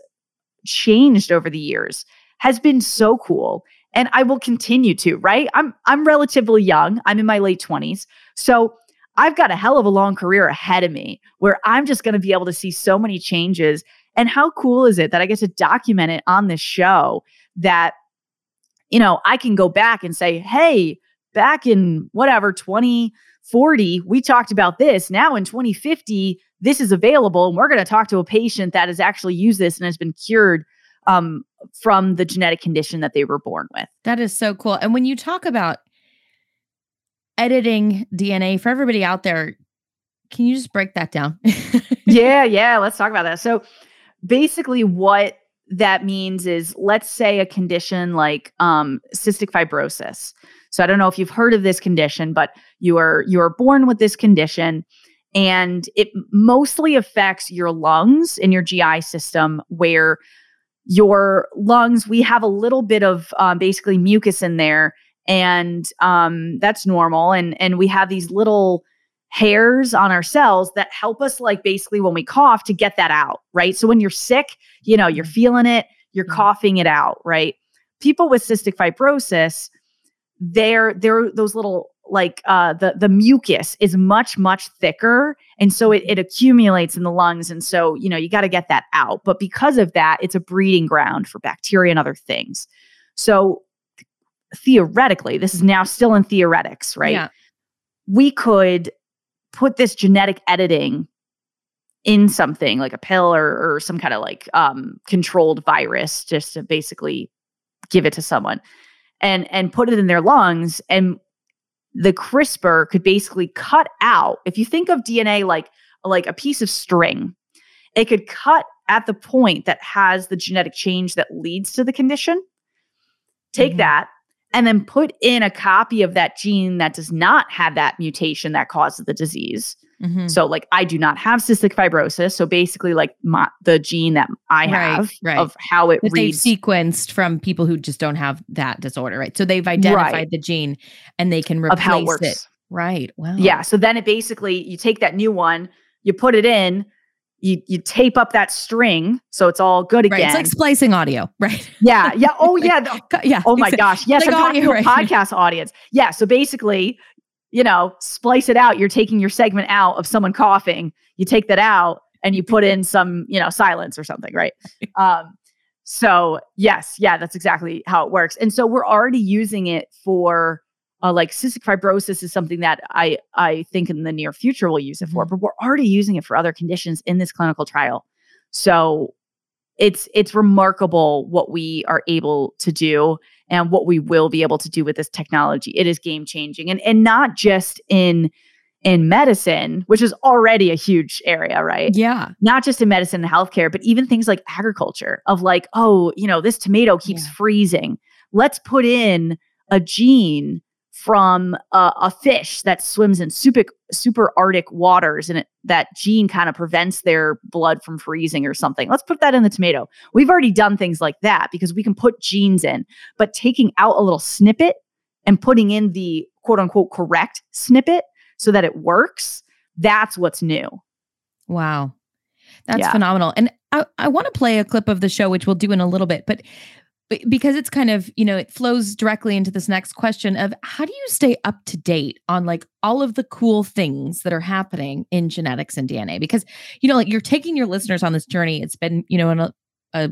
changed over the years has been so cool and I will continue to, right? I'm I'm relatively young. I'm in my late 20s. So I've got a hell of a long career ahead of me where I'm just going to be able to see so many changes. And how cool is it that I get to document it on this show that you know, I can go back and say, "Hey, back in whatever 2040, we talked about this. Now in 2050, this is available and we're going to talk to a patient that has actually used this and has been cured um, from the genetic condition that they were born with. That is so cool. And when you talk about editing DNA for everybody out there, can you just break that down? [laughs] yeah, yeah. Let's talk about that. So basically, what that means is let's say a condition like um, cystic fibrosis. So I don't know if you've heard of this condition, but you are you are born with this condition and it mostly affects your lungs and your GI system where your lungs we have a little bit of um, basically mucus in there and um, that's normal and and we have these little hairs on our cells that help us like basically when we cough to get that out right? So when you're sick you know you're feeling it you're Yeah. coughing it out right? People with cystic fibrosis they're they're those little like uh, the the mucus is much much thicker and so it, it accumulates in the lungs and so you know you got to get that out. But because of that it's a breeding ground for bacteria and other things. So theoretically this is now still in theoretics right Yeah. we could put this genetic editing in something like a pill or, or some kind of like um, controlled virus just to basically give it to someone and and put it in their lungs and the CRISPR could basically cut out if you think of DNA like like a piece of string it could cut at the point that has the genetic change that leads to the condition take Mhm. that and then put in a copy of that gene that does not have that mutation that causes the disease Mhm. so like I do not have cystic fibrosis. So basically like my the gene that I have right. of how it That they've sequenced from people who just don't have that disorder, right? So they've identified Right. the gene and they can replace of how it works. it. Right. Wow. Yeah. So then it basically you take that new one, you put it in, you you tape up that string so it's all good Right. again. It's like splicing audio, [laughs] right? yeah. Yeah. [laughs] Oh yeah. the- Co- Yeah. Oh my gosh. Yes, Like I'm talking to a right. podcast audience. Yeah. So basically, you know, splice it out. You're taking your segment out of someone coughing. You take that out and you put in [laughs] some, you know, silence or something, right? Um, so yes, yeah, that's exactly how it works. And so we're already using it for uh, like cystic fibrosis is something that I I think in the near future we'll use it for, Mhm. but we're already using it for other conditions in this clinical trial. So it's it's remarkable what we are able to do and what we will be able to do with this technology. It is game changing and and not just in in medicine, which is already a huge area, right? Yeah. Not just in medicine and healthcare, but even things like agriculture of like, oh, you know, this tomato keeps Yeah. freezing. Let's put in a gene from a, a fish that swims in super super arctic waters and it, that gene kind of prevents their blood from freezing or something let's put that in the tomato we've already done things like that because we can put genes in but taking out a little snippet and putting in the quote unquote correct snippet so that it works that's what's new Wow. That's Yeah. phenomenal. And I, I want to play a clip of the show, which we'll do in a little bit, but because it's kind of, you know, it flows directly into this next question of how do you stay up to date on like all of the cool things that are happening in genetics and DNA? Because, you know, like you're taking your listeners on this journey. It's been, you know, an, a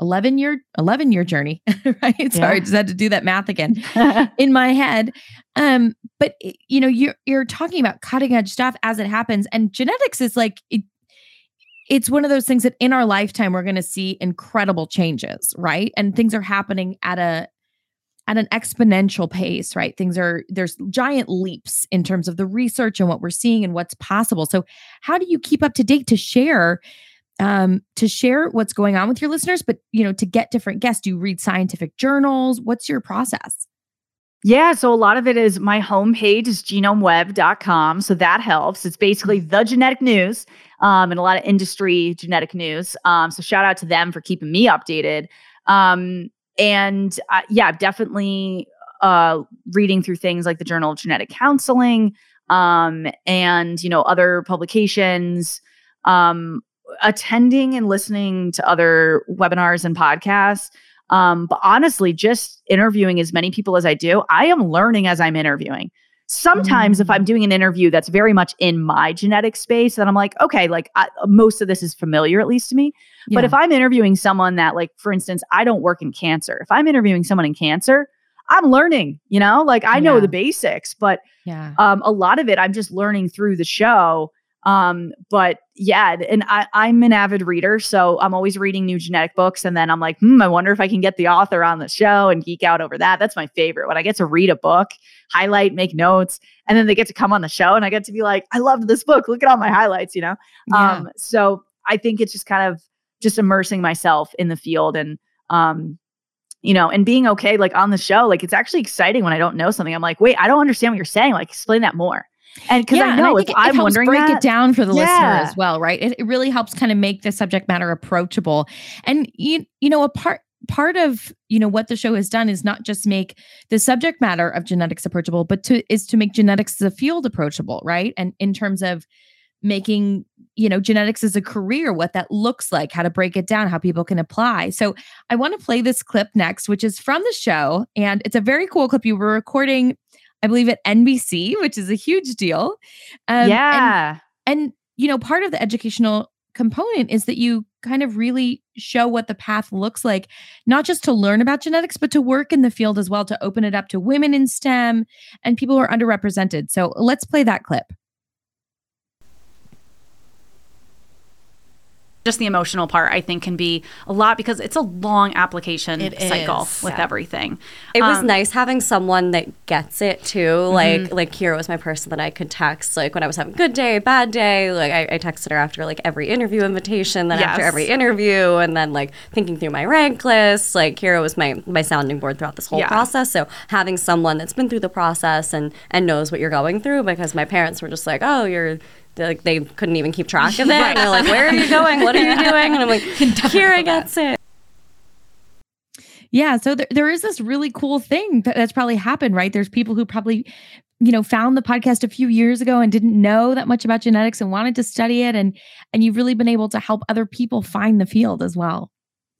11 year, 11 year journey, [laughs] right? Sorry, Yeah. just had to do that math again [laughs] in my head. Um, but you know, you're you're talking about cutting edge stuff as it happens, and genetics is like it, it's one of those things that in our lifetime we're going to see incredible changes, right? And things are happening at a at an exponential pace, right? Things are there's giant leaps in terms of the research and what we're seeing and what's possible. So, how do you keep up to date to share um to share what's going on with your listeners but you know to get different guests do you read scientific journals what's your process Yeah, so a lot of it is my homepage is genomeweb.com. So that helps. It's basically the genetic news um, and a lot of industry genetic news. Um, so shout out to them for keeping me updated. Um, and uh, yeah, definitely uh, reading through things like the Journal of Genetic Counseling um, and, you know, other publications, um, attending and listening to other webinars and podcasts. Um, but honestly, just interviewing as many people as I do, I am learning as I'm interviewing. Sometimes, if Mm. I'm doing an interview that's very much in my genetic space, then I'm like, okay, like I, most of this is familiar, at least to me. But if I'm interviewing someone that, like, for instance, I don't work in cancer, if I'm interviewing someone in cancer, I'm learning, you know, like I know Yeah. the basics, but yeah um, a lot of it I'm just learning through the show. Um, but yeah, and I, I'm an avid reader, so I'm always reading new genetic books, and then I'm like, hmm, I wonder if I can get the author on the show and geek out over that. That's my favorite when I get to read a book, highlight, make notes, and then they get to come on the show, and I get to be like, I loved this book. Look at all my highlights, you know. yeah. Um, so I think it's just kind of just immersing myself in the field and um, you know, and being okay like on the show. Like it's actually exciting when I don't know something. I'm like, wait, I don't understand what you're saying. Like explain that more. And because yeah, I know think if it- it I'm helps wondering break that, it down for the listener as well, right? It, it really helps kind of make the subject matter approachable. And you you know, a part part of you know what the show has done is not just make the subject matter of genetics approachable, but to is to make genetics as a field approachable, right? And in terms of making you know genetics as a career what that looks like how to break it down how people can apply so i want to play this clip next which is from the show and it's a very cool clip you were recording I believe, at NBC, which is a huge deal. Um, yeah. And, and, you know, part of the educational component is that you kind of really show what the path looks like, not just to learn about genetics, but to work in the field as well, to open it up to women in STEM and people who are underrepresented. So let's play that clip. Just the emotional part i think can be a lot because it's a long application it cycle is. with yeah. everything it um, was nice having someone that gets it too mm-hmm. like like kira was my person that i could text like when i was having a good day bad day like i, I texted her after like every interview invitation then yes. after every interview and then like thinking through my rank list like kira was my my sounding board throughout this whole yeah. process so having someone that's been through the process and and knows what you're going through because my parents were just like oh you're like they couldn't even keep track of it. right. And they're like, [laughs] "Where are you going? What are you doing?" And I'm like, [laughs] "Kira gets it." Yeah, so there, there is this really cool thing that, that's probably happened, right? There's people who probably, you know, found the podcast a few years ago and didn't know that much about genetics and wanted to study it, and and you've really been able to help other people find the field as well.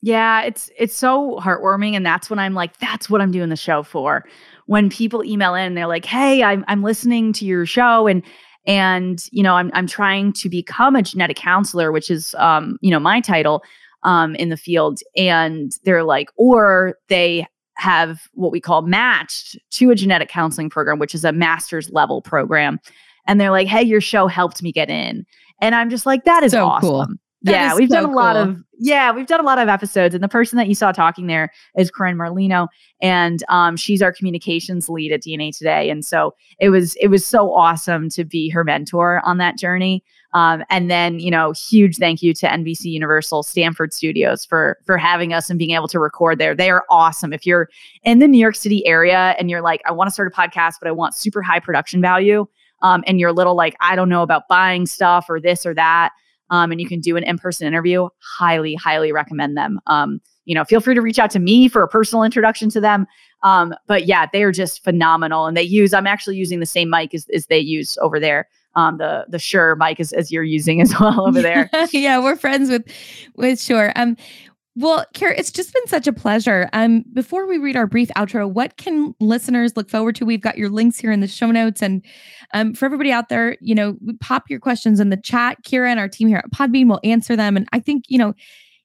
Yeah, it's it's so heartwarming, and that's when I'm like, that's what I'm doing the show for. When people email in, they're like, "Hey, I'm I'm listening to your show, and and you know i'm, I'm trying to become a genetic counselor which is um, you know my title um, in the field. And they're like or they have what we call matched to a genetic counseling program which is a master's level program. And they're like hey your show helped me get in. And i'm just like that is so awesome. cool. That yeah, we've so done a cool. lot of yeah, we've done a lot of episodes, and the person that you saw talking there is Corinne Marlino, and um, she's our communications lead at DNA Today, and so it was it was so awesome to be her mentor on that journey. Um, and then you know, huge thank you to NBC Universal Stamford Studios for for having us and being able to record there. They are awesome. If you're in the New York City area and you're like, I want to start a podcast, but I want super high production value, um, and you're a little like, I don't know about buying stuff or this or that um, and you can do an in-person interview highly highly recommend them um, you know feel free to reach out to me for a personal introduction to them um, but yeah they are just phenomenal and they use i'm actually using the same mic as, as they use over there um, the the Shure mic as, as you're using as [laughs] well over there. [laughs] yeah, we're friends with with Shure. Um, well, Kara, it's just been such a pleasure. Um, before we read our brief outro, what can listeners look forward to? We've got your links here in the show notes, and um, for everybody out there, you know, pop your questions in the chat. Kira and our team here at Podbean will answer them, and I think you know.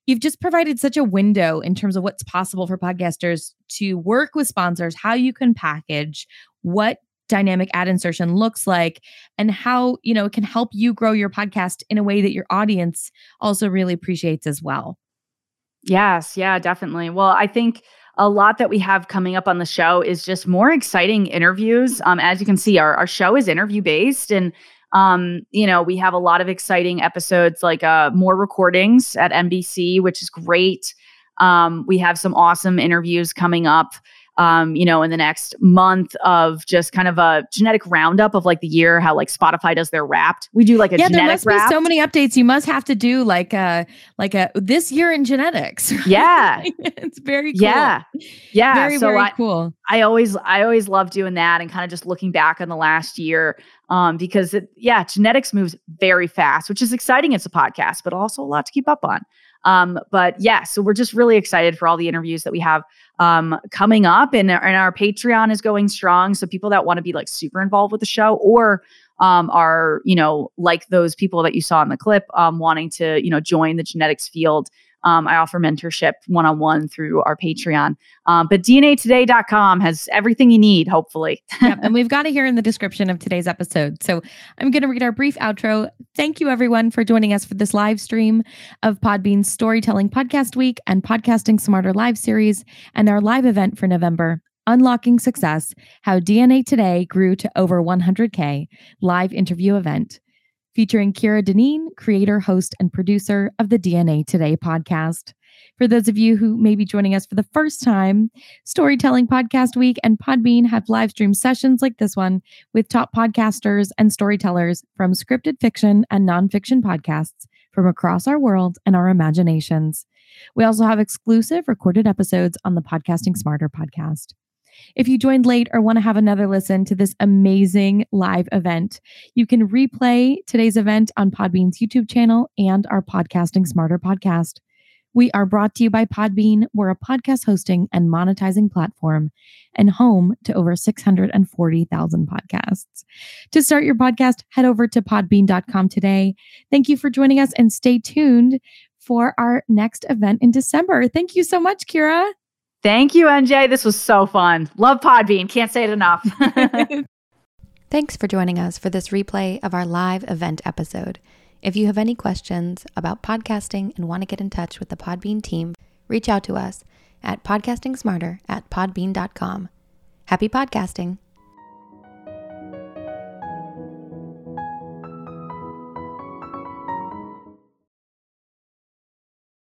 You've just provided such a window in terms of what's possible for podcasters to work with sponsors, how you can package, what dynamic ad insertion looks like and how you know it can help you grow your podcast in a way that your audience also really appreciates as well Yes, yeah, definitely. Well, I think a lot that we have coming up on the show is just more exciting interviews. Um, as you can see, our, our show is interview based and um, you know, we have a lot of exciting episodes like uh more recordings at NBC, which is great. Um, we have some awesome interviews coming up um, you know, in the next month of just kind of a genetic roundup of like the year, how like Spotify does their wrapped. We do like a yeah, genetic there must wrapped. be so many updates. You must have to do like a like a this year in genetics. [laughs] Yeah, it's very cool. Yeah, yeah, very so very I, cool. I always I always love doing that and kind of just looking back on the last year um, because it, yeah, genetics moves very fast, which is exciting. It's a podcast, but also a lot to keep up on. Um, but yeah, so we're just really excited for all the interviews that we have um, coming up, and, and our Patreon is going strong. So people that want to be like super involved with the show or um, are you know like those people that you saw in the clip um, wanting to you know join the genetics field um, I offer mentorship one on one through our Patreon. Um, but DNAtoday.com has everything you need, hopefully. yep, and we've [laughs] got it here in the description of today's episode. So I'm going to read our brief outro. Thank you, everyone, for joining us for this live stream of Podbean's Storytelling Podcast Week and Podcasting Smarter live series and our live event for November. Unlocking Success How DNA Today Grew to Over 100K live interview event featuring Kira Dineen, creator, host, and producer of the DNA Today podcast. For those of you who may be joining us for the first time, Storytelling Podcast Week and Podbean have live stream sessions like this one with top podcasters and storytellers from scripted fiction and nonfiction podcasts from across our world and our imaginations. We also have exclusive recorded episodes on the Podcasting Smarter podcast. If you joined late or want to have another listen to this amazing live event, you can replay today's event on Podbean's YouTube channel and our Podcasting Smarter podcast. We are brought to you by Podbean. We're a podcast hosting and monetizing platform and home to over 640,000 podcasts. To start your podcast, head over to podbean.com today. Thank you for joining us and stay tuned for our next event in December. Thank you so much, Kira. Thank you, NJ. This was so fun. Love Podbean. Can't say it enough. [laughs] Thanks for joining us for this replay of our live event episode. If you have any questions about podcasting and want to get in touch with the Podbean team, reach out to us at podcastingsmarter at podbean.com. Happy podcasting!